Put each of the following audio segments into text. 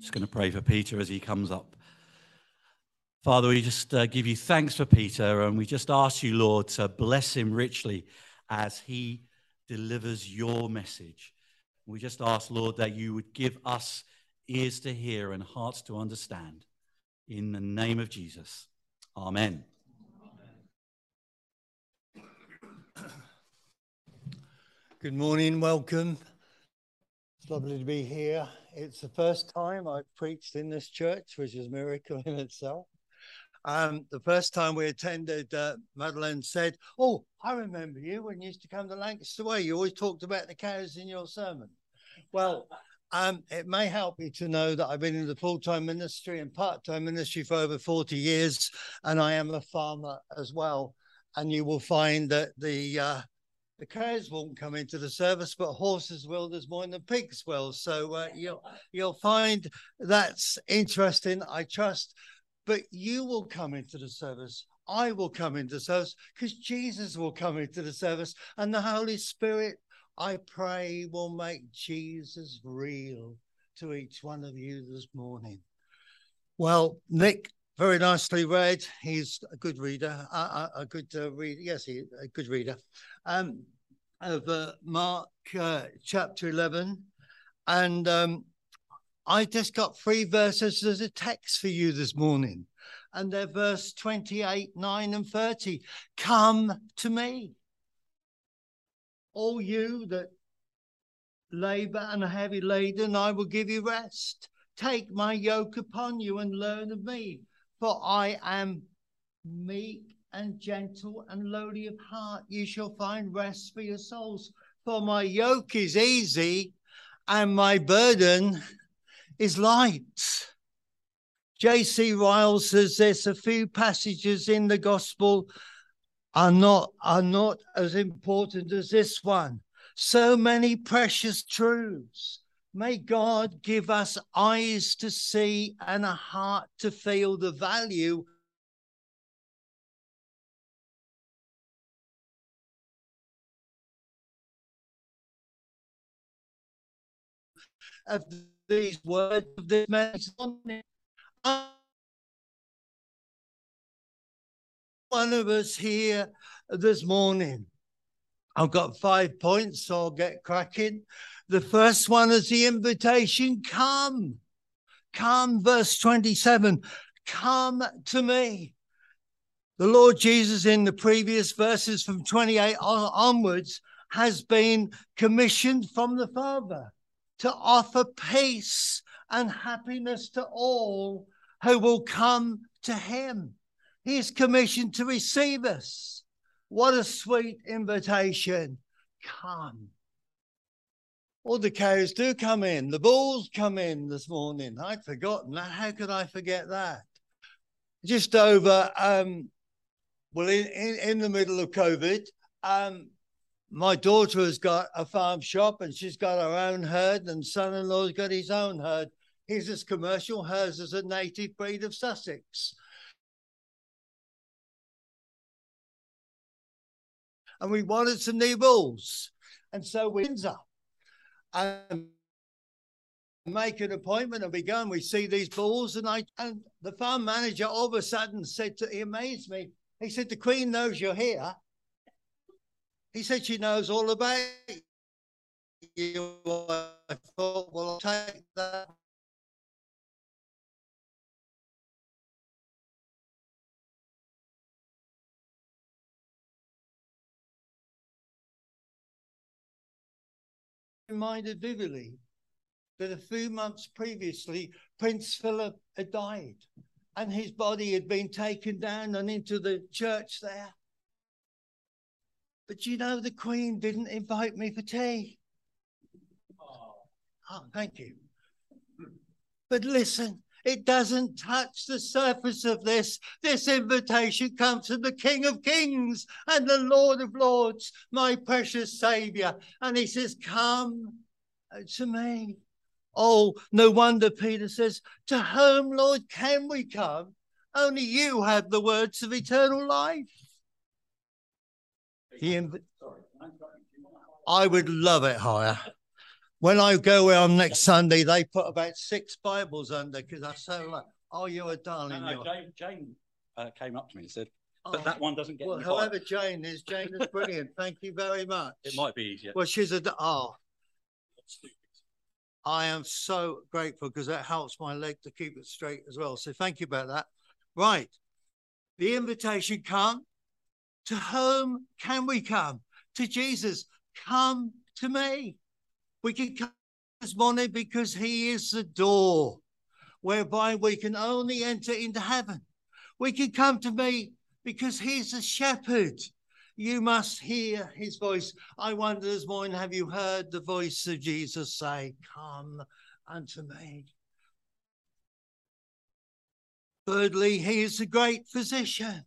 Just going to pray for Peter as he comes up. Father, we just uh, give you thanks for Peter, and we just ask you, Lord, to bless him richly as he delivers your message. We just ask, Lord, that you would give us ears to hear and hearts to understand. In the name of Jesus. Amen. Good morning, welcome. It's lovely to be here. It's the first time I've preached in this church, which is a miracle in itself. Um, the first time we attended, uh, Madeleine said, Oh, I remember you when you used to come to Lancaster Way. You always talked about the cows in your sermon. Well, um, it may help you to know that I've been in the full time ministry and part time ministry for over 40 years, and I am a farmer as well. And you will find that the uh, the cows won't come into the service, but horses will. There's more than pigs will. So uh, you'll you'll find that's interesting. I trust, but you will come into the service. I will come into the service because Jesus will come into the service, and the Holy Spirit, I pray, will make Jesus real to each one of you this morning. Well, Nick very nicely read. He's a good reader, a, a good uh, reader. Yes, he a good reader. Um, of uh, Mark uh, chapter eleven, and um, I just got three verses as a text for you this morning, and they're verse twenty-eight, nine, and thirty. Come to me, all you that labor and are heavy laden, I will give you rest. Take my yoke upon you and learn of me for I am meek and gentle and lowly of heart. You shall find rest for your souls. For my yoke is easy and my burden is light. J.C. Ryle says this a few passages in the gospel are not, are not as important as this one. So many precious truths May God give us eyes to see and a heart to feel the value of these words of this message. One of us here this morning. I've got five points, so I'll get cracking. The first one is the invitation come. Come, verse 27. Come to me. The Lord Jesus, in the previous verses from 28 onwards, has been commissioned from the Father to offer peace and happiness to all who will come to him. He is commissioned to receive us. What a sweet invitation. Come. All the cows do come in. The bulls come in this morning. I'd forgotten that. How could I forget that? Just over, um, well, in, in, in the middle of COVID, um, my daughter has got a farm shop and she's got her own herd, and son-in-law's got his own herd. His is commercial, hers is a native breed of Sussex. And we wanted some new bulls. And so we up and make an appointment and we go and we see these bulls and I and the farm manager all of a sudden said to he amazed me. He said, The Queen knows you're here. He said she knows all about you. I thought, well, I'll take that reminded vividly that a few months previously, Prince Philip had died and his body had been taken down and into the church there. But you know, the Queen didn't invite me for tea. Oh, thank you. But listen, it doesn't touch the surface of this. This invitation comes from the King of Kings and the Lord of Lords, my precious Savior. And he says, Come to me. Oh, no wonder Peter says, To whom, Lord, can we come? Only you have the words of eternal life. He inv- I would love it higher. When I go on next Sunday, they put about six Bibles under because I so like, oh, you're a darling. No, no, Jane, Jane uh, came up to me and said, Oh, but that one doesn't get well, Bible." Jane is, Jane is brilliant. Thank you very much. It might be easier. Well, she's a, oh, I am so grateful because that helps my leg to keep it straight as well. So thank you about that. Right. The invitation come. To whom can we come? To Jesus. Come to me. We can come this morning because he is the door whereby we can only enter into heaven. We can come to me because he's the shepherd. You must hear his voice. I wonder this morning, have you heard the voice of Jesus say, Come unto me? Thirdly, he is the great physician.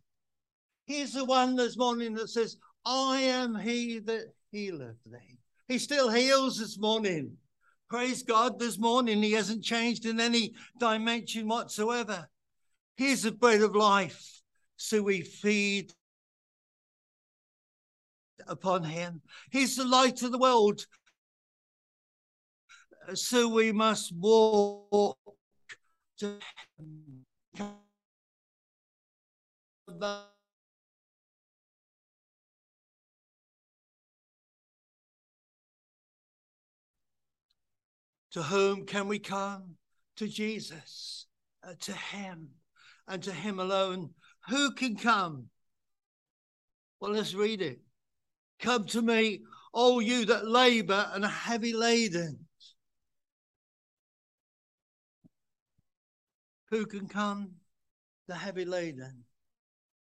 He's the one this morning that says, I am he that healeth thee. He still heals this morning. Praise God, this morning he hasn't changed in any dimension whatsoever. He's the bread of life. So we feed upon him. He's the light of the world. So we must walk to him. To whom can we come? To Jesus, uh, to him, and to him alone. Who can come? Well, let's read it. Come to me, all you that labor and are heavy laden. Who can come? The heavy laden.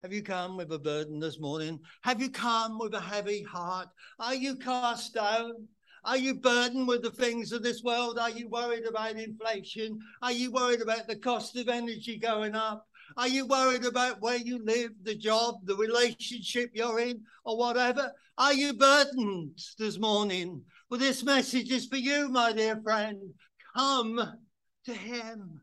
Have you come with a burden this morning? Have you come with a heavy heart? Are you cast down? Are you burdened with the things of this world? Are you worried about inflation? Are you worried about the cost of energy going up? Are you worried about where you live, the job, the relationship you're in, or whatever? Are you burdened this morning? Well, this message is for you, my dear friend. Come to Him.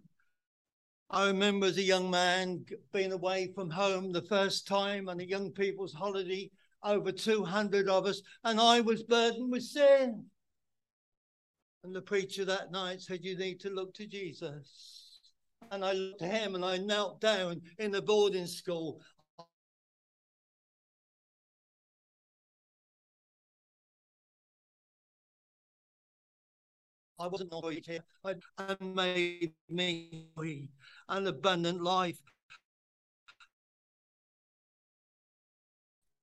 I remember as a young man being away from home the first time on a young people's holiday, over 200 of us, and I was burdened with sin. And the preacher that night said, You need to look to Jesus. And I looked to him and I knelt down in the boarding school. I wasn't here. I made me an abundant life.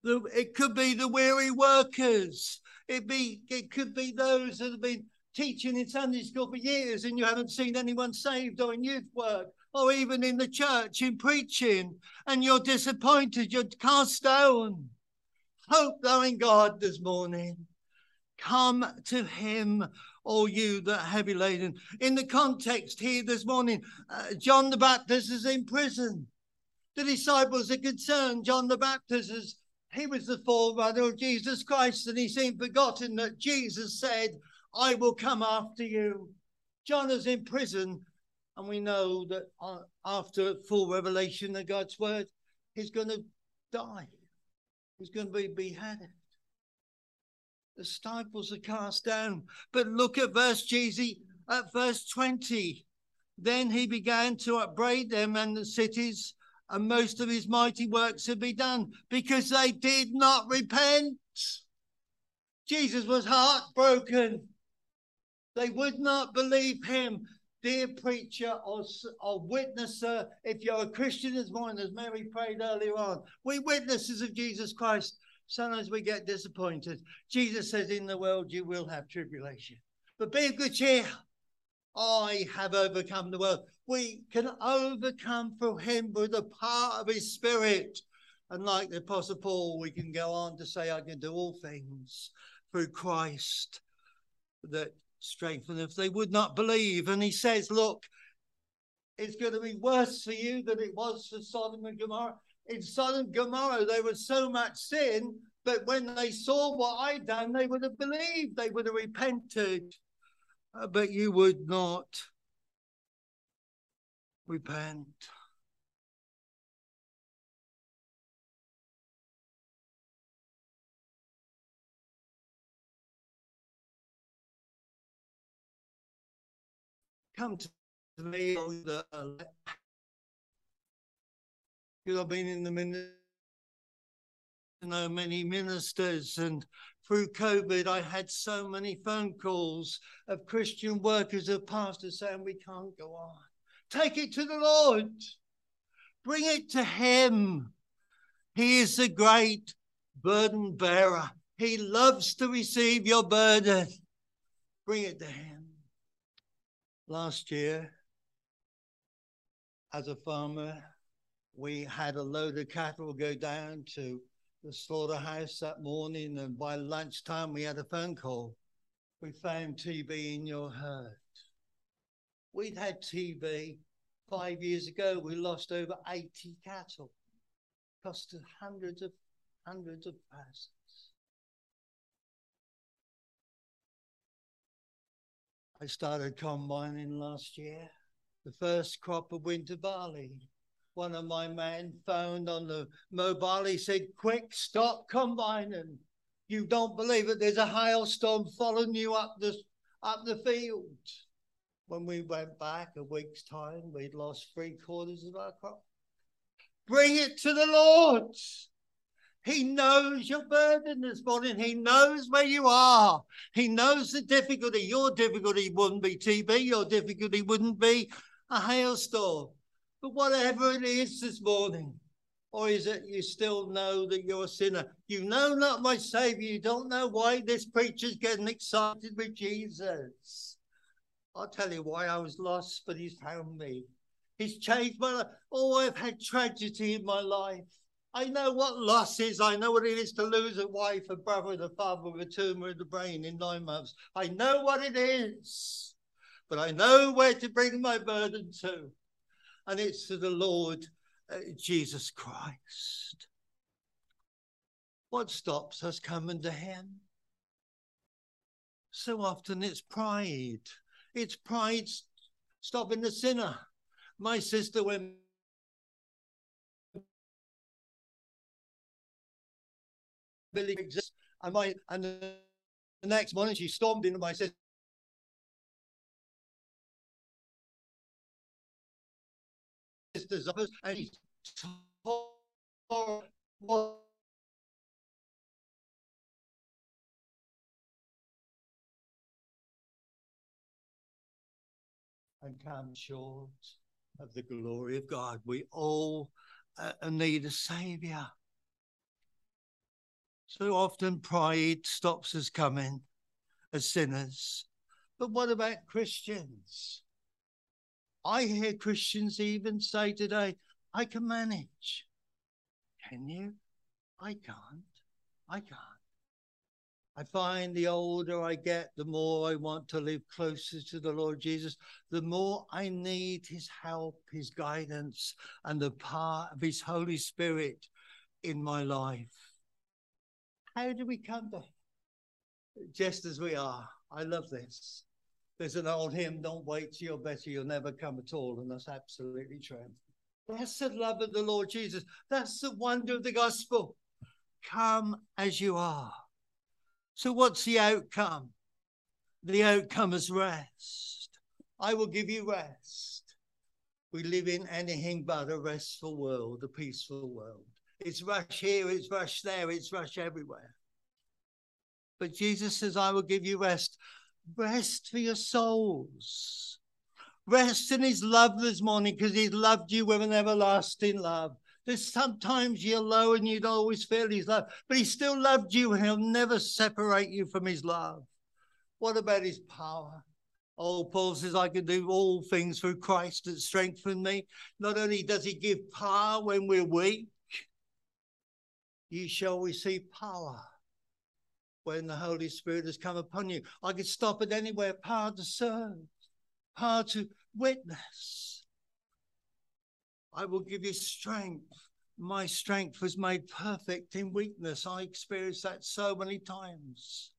The, it could be the weary workers. It be it could be those that have been teaching in Sunday school for years and you haven't seen anyone saved or in youth work or even in the church in preaching and you're disappointed, you're cast down. Hope thou in God this morning. Come to him, all you that are heavy laden. In the context here this morning, uh, John the Baptist is in prison. The disciples are concerned. John the Baptist is he was the forerunner of Jesus Christ, and he seemed forgotten that Jesus said, I will come after you. John is in prison, and we know that uh, after full revelation of God's word, he's going to die. He's going to be beheaded. The disciples are cast down. But look at verse Jeezy, at verse 20. Then he began to upbraid them and the cities, and most of his mighty works had been done because they did not repent. Jesus was heartbroken. They would not believe him. Dear preacher or, or witnesser, if you're a Christian this morning, as Mary prayed earlier on, we witnesses of Jesus Christ. Sometimes we get disappointed. Jesus says, In the world you will have tribulation, but be of good cheer. I have overcome the world. We can overcome through him with the power of his spirit. And like the Apostle Paul, we can go on to say, I can do all things through Christ that strengthen if they would not believe. And he says, Look, it's going to be worse for you than it was for Sodom and Gomorrah. In Sodom and Gomorrah, there was so much sin, but when they saw what I'd done, they would have believed, they would have repented. Uh, but you would not repent. come to me because I've been in the ministry, you know, many ministers, and through COVID, I had so many phone calls of Christian workers, of pastors saying, We can't go on. Take it to the Lord, bring it to Him. He is the great burden bearer. He loves to receive your burden. Bring it to Him. Last year, as a farmer, we had a load of cattle go down to the slaughterhouse that morning, and by lunchtime, we had a phone call. We found TB in your herd. We'd had TB five years ago. We lost over 80 cattle, cost hundreds of hundreds of thousands. I started combining last year, the first crop of winter barley. One of my men phoned on the mobile. He said, Quick, stop combining. You don't believe it. There's a hailstorm following you up the up the field. When we went back a week's time, we'd lost three quarters of our crop. Bring it to the Lord. He knows your burden this morning. He knows where you are. He knows the difficulty. Your difficulty wouldn't be TB. Your difficulty wouldn't be a hailstorm. But whatever it is this morning, or is it you still know that you're a sinner? You know not my Savior. You don't know why this preacher's getting excited with Jesus. I'll tell you why I was lost, but he's found me. He's changed my life. Oh, I've had tragedy in my life. I know what loss is. I know what it is to lose a wife, a brother, and a father with a tumor in the brain in nine months. I know what it is, but I know where to bring my burden to. And it's to the Lord uh, Jesus Christ. What stops us coming to Him? So often it's pride. It's pride stopping the sinner. My sister went believe exists. And my and the next morning she stormed into my sister's office and she told and come short of the glory of God. We all uh, need a savior. So often pride stops us coming as sinners. But what about Christians? I hear Christians even say today, I can manage. Can you? I can't. I can't. I find the older I get, the more I want to live closer to the Lord Jesus, the more I need his help, his guidance, and the power of his Holy Spirit in my life. How do we come to just as we are? I love this. There's an old hymn, don't wait till you're better, you'll never come at all. And that's absolutely true. That's the love of the Lord Jesus. That's the wonder of the gospel. Come as you are. So, what's the outcome? The outcome is rest. I will give you rest. We live in anything but a restful world, a peaceful world. It's rush here, it's rush there, it's rush everywhere. But Jesus says, I will give you rest. Rest for your souls. Rest in his love this morning because he's loved you with an everlasting love. There's sometimes you're low and you don't always feel his love, but he still loved you and he'll never separate you from his love. What about his power? Oh, Paul says, I can do all things through Christ that strengthen me. Not only does he give power when we're weak, you shall receive power when the Holy Spirit has come upon you. I could stop at anywhere, power to serve, power to witness. I will give you strength. My strength was made perfect in weakness. I experienced that so many times.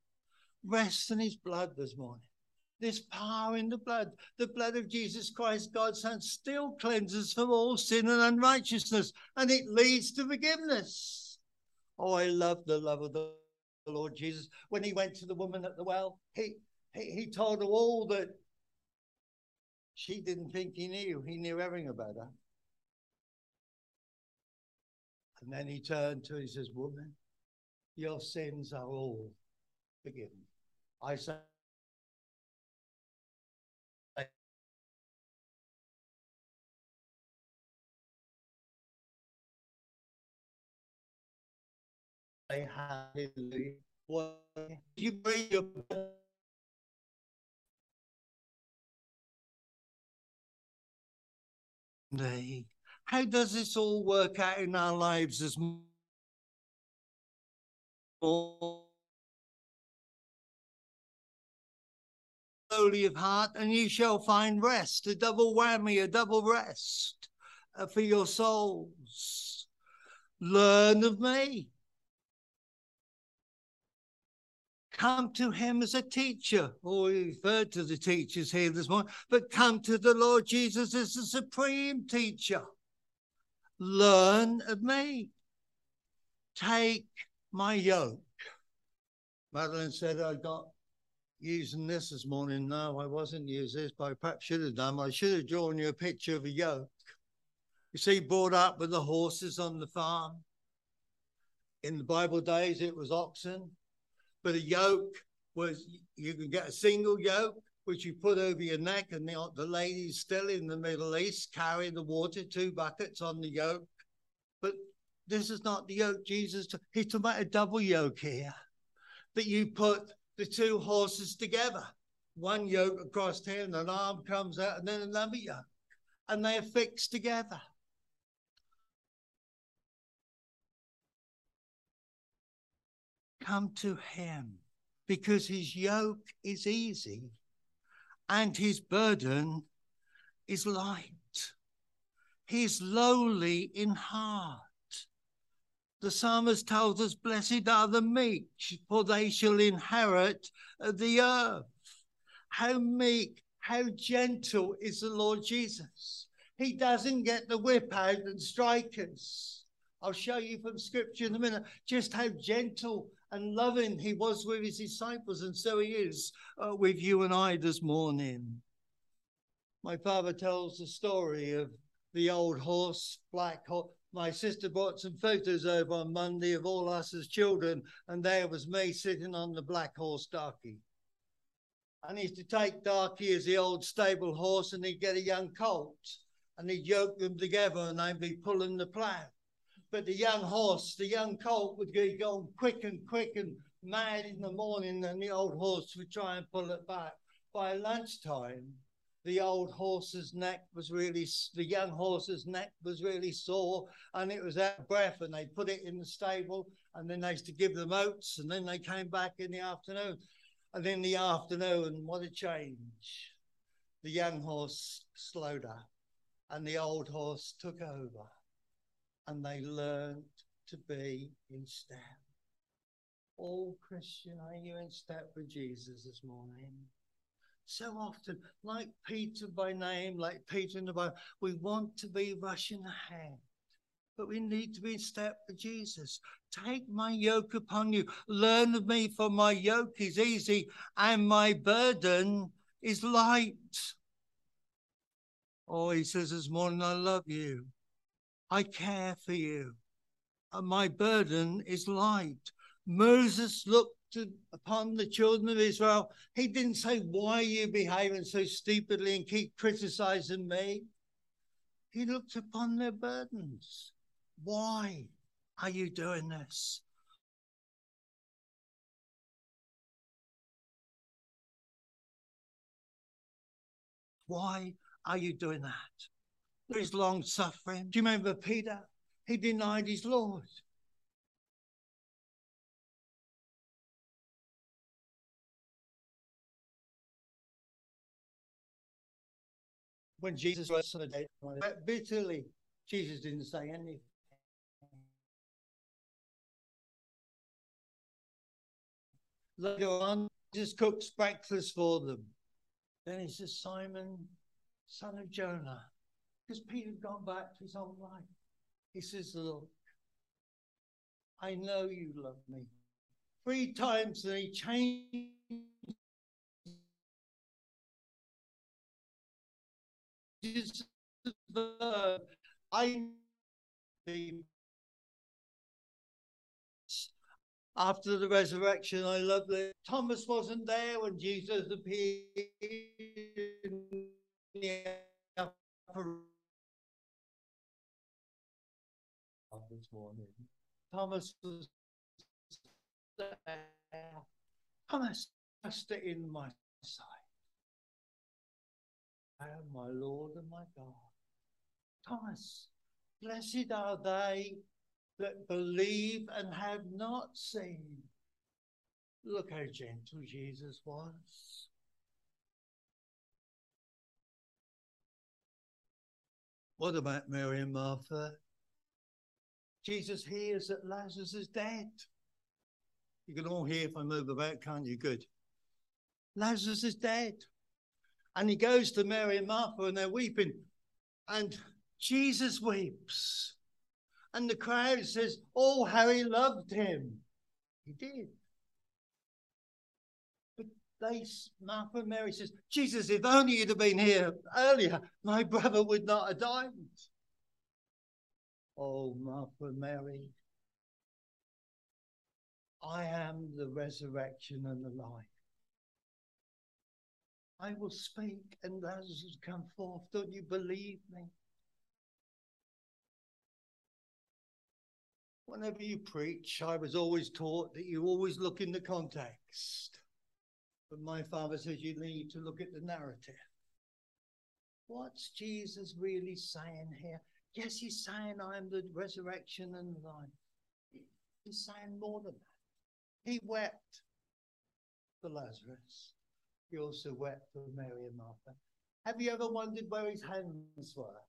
Rest in his blood this morning. This power in the blood, the blood of Jesus Christ, God's Son, still cleanses from all sin and unrighteousness, and it leads to forgiveness. Oh, I love the love of the Lord Jesus. When he went to the woman at the well, he, he, he told her all that She didn't think he knew. He knew everything about her. And then he turned to her, he says, Woman, your sins are all forgiven. I say, hallelujah. You bring your day? How does this all work out in our lives as lowly of heart, and you shall find rest, a double whammy, a double rest uh, for your souls. Learn of me. Come to him as a teacher. Or referred to the teachers here this morning, but come to the Lord Jesus as the supreme teacher. Learn of me. Take my yoke. Madeline said I got using this this morning. No, I wasn't using this, but I perhaps should have done. I should have drawn you a picture of a yoke. You see, brought up with the horses on the farm. In the Bible days, it was oxen, but a yoke was you could get a single yoke, which you put over your neck, and the, the ladies still in the Middle East carry the water, two buckets on the yoke. But this is not the yoke Jesus. He's talking about a double yoke here that you put the two horses together. One yoke across here, and an arm comes out, and then another yoke, and they are fixed together. Come to him because his yoke is easy and his burden is light. He's lowly in heart the psalmist tells us, Blessed are the meek, for they shall inherit the earth. How meek, how gentle is the Lord Jesus. He doesn't get the whip out and strike us. I'll show you from scripture in a minute just how gentle and loving he was with his disciples, and so he is uh, with you and I this morning. My father tells the story of the old horse, black horse, my sister brought some photos over on Monday of all us as children, and there was me sitting on the black horse Darky. And he used to take Darky as the old stable horse, and he'd get a young colt, and he'd yoke them together, and they'd be pulling the plough. But the young horse, the young colt, would be going quick and quick and mad in the morning, and the old horse would try and pull it back. By lunchtime, the old horse's neck was really, the young horse's neck was really sore and it was out of breath. And they put it in the stable and then they used to give them oats and then they came back in the afternoon. And in the afternoon, what a change. The young horse slowed up and the old horse took over and they learned to be in step. Oh, Christian, are you in step with Jesus this morning? so often, like Peter by name, like Peter in the Bible, we want to be rushing ahead. But we need to be in step with Jesus. Take my yoke upon you. Learn of me, for my yoke is easy and my burden is light. Oh, he says this morning, I love you. I care for you. And my burden is light. Moses looked to, upon the children of Israel. He didn't say, Why are you behaving so stupidly and keep criticizing me? He looked upon their burdens. Why are you doing this? Why are you doing that? Is long suffering. Do you remember Peter? He denied his Lord. when Jesus was on the day, bitterly, Jesus didn't say anything. Later on, Jesus cooks breakfast for them. Then he says, Simon, son of Jonah, because Peter had gone back to his old life. He says, Look, I know you love me. Three times and he changed I after the resurrection, I love that Thomas wasn't there when Jesus appeared this morning. Thomas was there. Thomas, trust in my sight. I am my Lord and my God. Thomas, blessed are they that believe and have not seen. Look how gentle Jesus was. What about Mary and Martha? Jesus hears that Lazarus is dead. You can all hear if I move about, can't you? Good. Lazarus is dead. And he goes to Mary and Martha and they're weeping. And Jesus weeps. And the crowd says, Oh, how he loved him. He did. But they, Martha and Mary says, Jesus, if only you'd have been here earlier, my brother would not have died. Oh, Martha Mary, I am the resurrection and the life. I will speak and Lazarus come forth. Don't you believe me? Whenever you preach, I was always taught that you always look in the context. But my father says you need to look at the narrative. What's Jesus really saying here? Yes, he's saying, I am the resurrection and life. He's saying more than that. He wept for Lazarus. He also wept for Mary and Martha. Have you ever wondered where his hands were?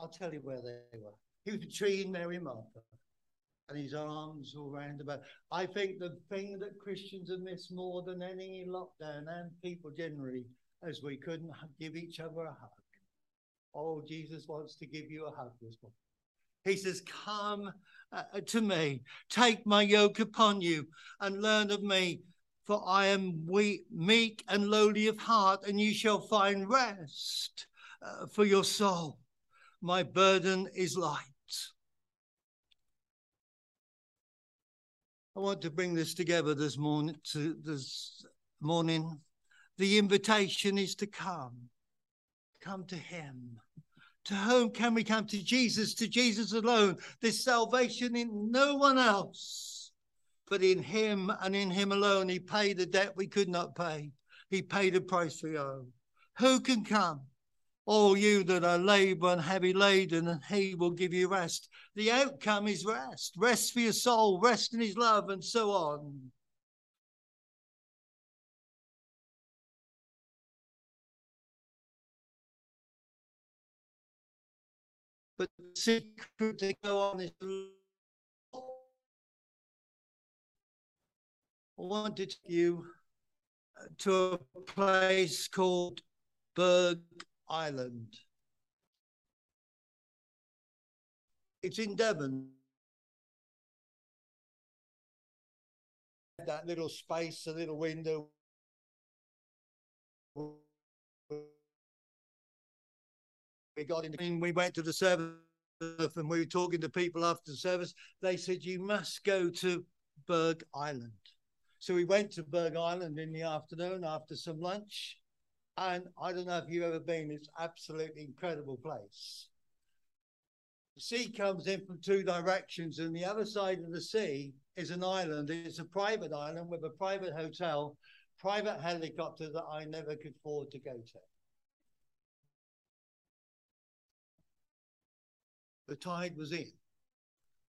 I'll tell you where they were. He was between Mary and Martha and his arms all round about. I think the thing that Christians have missed more than any lockdown and people generally, as we couldn't give each other a hug. Oh, Jesus wants to give you a hug this morning. He says, Come uh, to me, take my yoke upon you, and learn of me, for I am weak, meek and lowly of heart, and you shall find rest uh, for your soul. My burden is light. I want to bring this together this morning. To this morning, the invitation is to come, come to Him. To whom can we come? To Jesus, to Jesus alone. There's salvation in no one else, but in Him and in Him alone. He paid the debt we could not pay. He paid a price we owe. Who can come? All you that are labor and heavy laden, and he will give you rest. The outcome is rest. Rest for your soul, rest in his love, and so on. But the secret to go on is I want to take you uh, to a place called Burgh Island. It's in Devon. That little space, a little window. We got in, we went to the service and we were talking to people after the service. They said, You must go to Burgh Island. So we went to Burgh Island in the afternoon after some lunch. And I don't know if you've ever been, it's absolutely incredible place. The sea comes in from two directions, and the other side of the sea is an island. It's a private island with a private hotel, private helicopter that I never could afford to go to. The tide was in,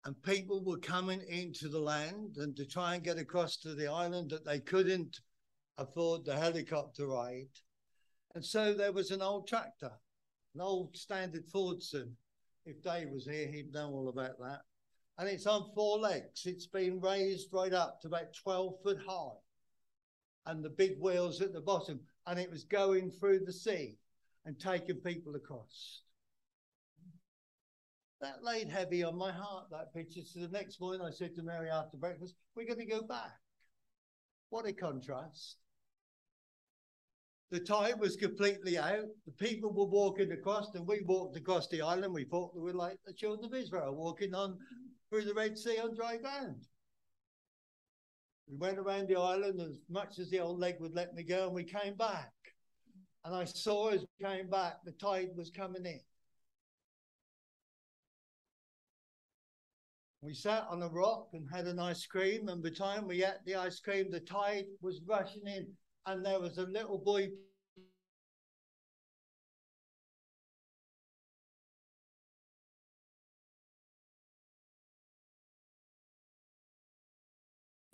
and people were coming into the land and to try and get across to the island that they couldn't afford the helicopter ride. And so there was an old tractor, an old standard Fordson. If Dave was here, he'd know all about that. And it's on four legs. It's been raised right up to about 12 foot high. And the big wheels at the bottom. And it was going through the sea and taking people across. That laid heavy on my heart, that picture. So the next morning I said to Mary after breakfast, we're going to go back. What a contrast. The tide was completely out. The people were walking across, and we walked across the island. We thought we were like the children of Israel walking on through the Red Sea on dry ground. We went around the island as much as the old leg would let me go, and we came back. And I saw as we came back, the tide was coming in. We sat on a rock and had an ice cream, and by the time we ate the ice cream, the tide was rushing in, and there was a little boy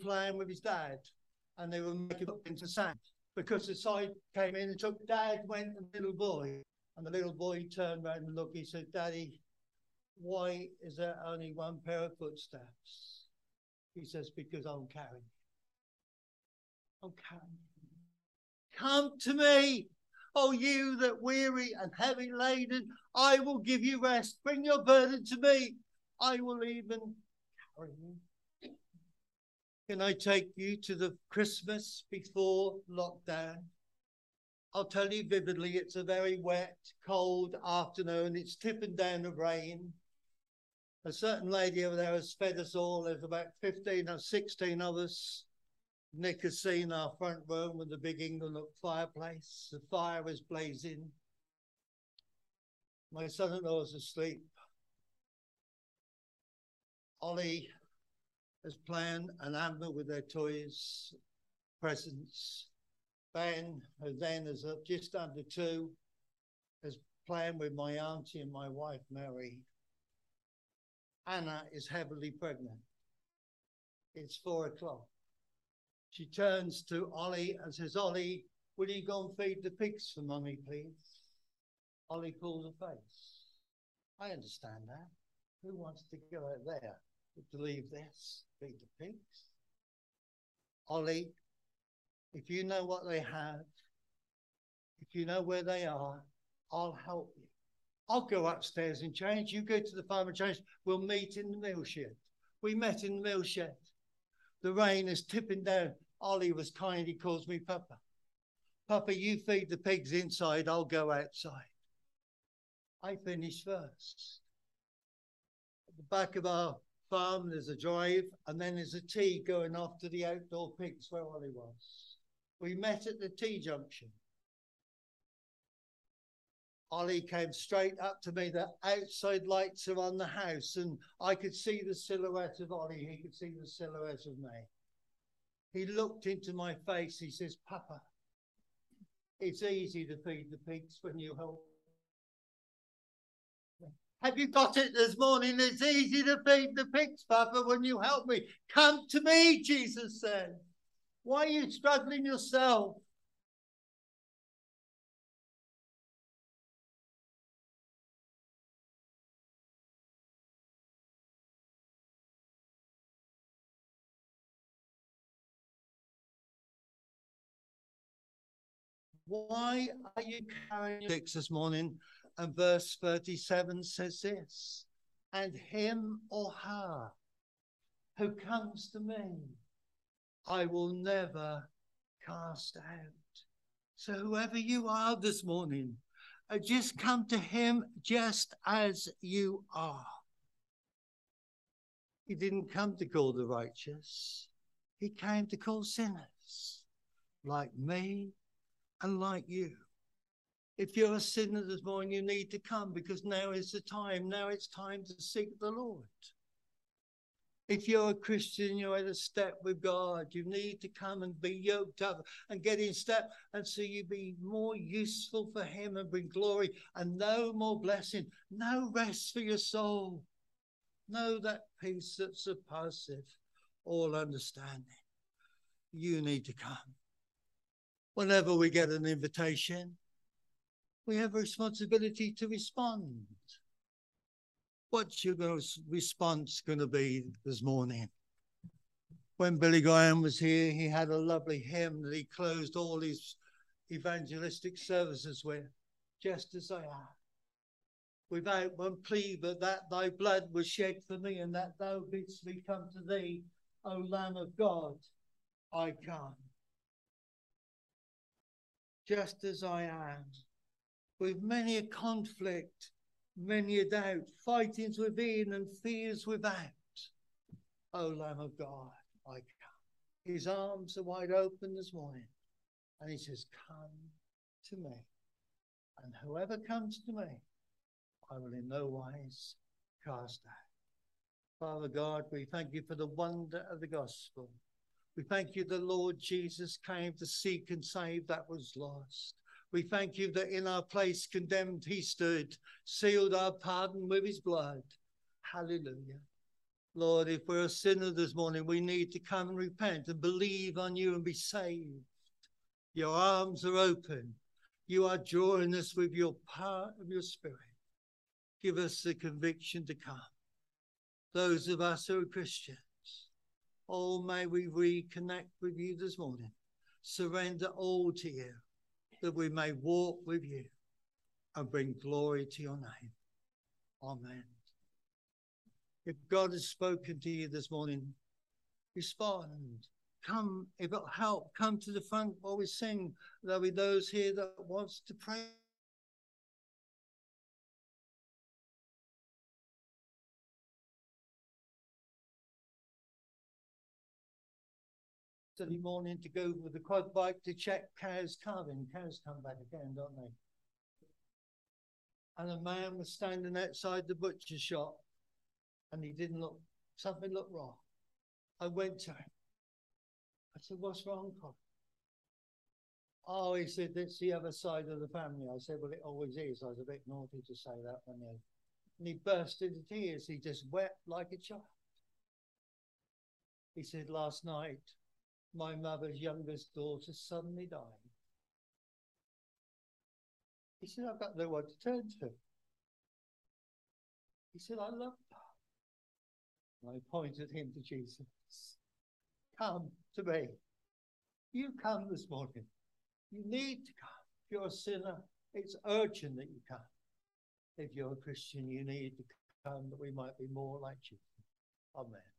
playing with his dad, and they were making up into sand because the side came in and took dad, went the little boy, and the little boy turned around and looked. He said, "Daddy, why is there only one pair of footsteps?" He says, "Because I'm carrying. I'm carrying. Come to me." Oh, you that weary and heavy laden, I will give you rest. Bring your burden to me. I will even carry you. Can I take you to the Christmas before lockdown? I'll tell you vividly, it's a very wet, cold afternoon. It's tipping down the rain. A certain lady over there has fed us all. There's about 15 or 16 of us. Nick has seen our front room with the big inglenook fireplace. The fire is blazing. My son-in-law is asleep. Ollie has planned an Amber with their toys, presents. Ben, who then is just under two, has playing with my auntie and my wife, Mary. Anna is heavily pregnant. It's four o'clock. She turns to Ollie and says, Ollie, will you go and feed the pigs for mummy, please? Ollie pulls a face. I understand that. Who wants to go out there to leave this? feed the pigs. Ollie, if you know what they have, if you know where they are, I'll help you. I'll go upstairs and change. You go to the farm and change. We'll meet in the mill shed. We met in the mill shed. The rain is tipping down. Ollie was kind. He calls me Papa. Papa, you feed the pigs inside. I'll go outside. I finish first. At the back of our farm, there's a drive, and then there's a a T going off to the outdoor pigs where Ollie was. We met at the T junction. Ollie came straight up to me. The outside lights are on the house, and I could see the silhouette of Ollie. He could see the silhouette of me. He looked into my face. He says, Papa, it's easy to feed the pigs when you help have you got it this morning? It's easy to feed the pigs, Papa, when you help me. Come to me, Jesus said. Why are you struggling yourself? Why are you carrying six this morning? And verse 37 says this And him or her who comes to me, I will never cast out. So, whoever you are this morning, uh, just come to him just as you are. He didn't come to call the righteous, he came to call sinners like me and like you. If you're a sinner this morning, you need to come because now is the time. Now it's time to seek the Lord. If you're a Christian, you're at a step with God. You need to come and be yoked up and get in step, and so you be more useful for Him and bring glory and no more blessing, no rest for your soul. Know that peace that surpasses all understanding. You need to come. Whenever we get an invitation, we have a responsibility to respond. What's your response going to be this morning? When Billy Graham was here, he had a lovely hymn that he closed all his evangelistic services with, just as I am. Without one plea, but that thy blood was shed for me, and that thou bidst me come to thee, O Lamb of God, I come. Just as I am, with many a conflict, many a doubt, fightings within and fears without. O Lamb of God, I come. His arms are wide open this morning, and he says, Come to me. And whoever comes to me, I will in no wise cast out. Father God, we thank you for the wonder of the gospel. We thank you the Lord Jesus came to seek and save that was lost. We thank you that in our place condemned he stood, sealed our pardon with his blood. Hallelujah. Lord, if we're a sinner this morning, we need to come and repent and believe on you and be saved. Your arms are open. You are drawing us with your power of your spirit. Give us the conviction to come. Those of us who are Christians, oh, may we reconnect with you this morning. Surrender all to you that we may walk with you and bring glory to your name. Amen. If God has spoken to you this morning, respond. Come, if it'll help, come to the front while we sing. There'll be those here that wants to pray. Saturday mm-hmm. morning to go with the quad bike to check cows calving. Cows come back again, don't they? And a man was standing outside the butcher shop and he didn't look, something looked wrong. I went to him. I said, What's wrong, Con? Oh, he said, That's the other side of the family. I said, Well, it always is. I was a bit naughty to say that when you. And he burst into tears. He just wept like a child. He said, Last night, my mother's youngest daughter suddenly died. He said, I've got no one to turn to. He said, I love her. And I pointed him to Jesus. Come to me. You come this morning. You need to come. If you're a sinner, it's urgent that you come. If you're a Christian, you need to come that we might be more like you. Amen.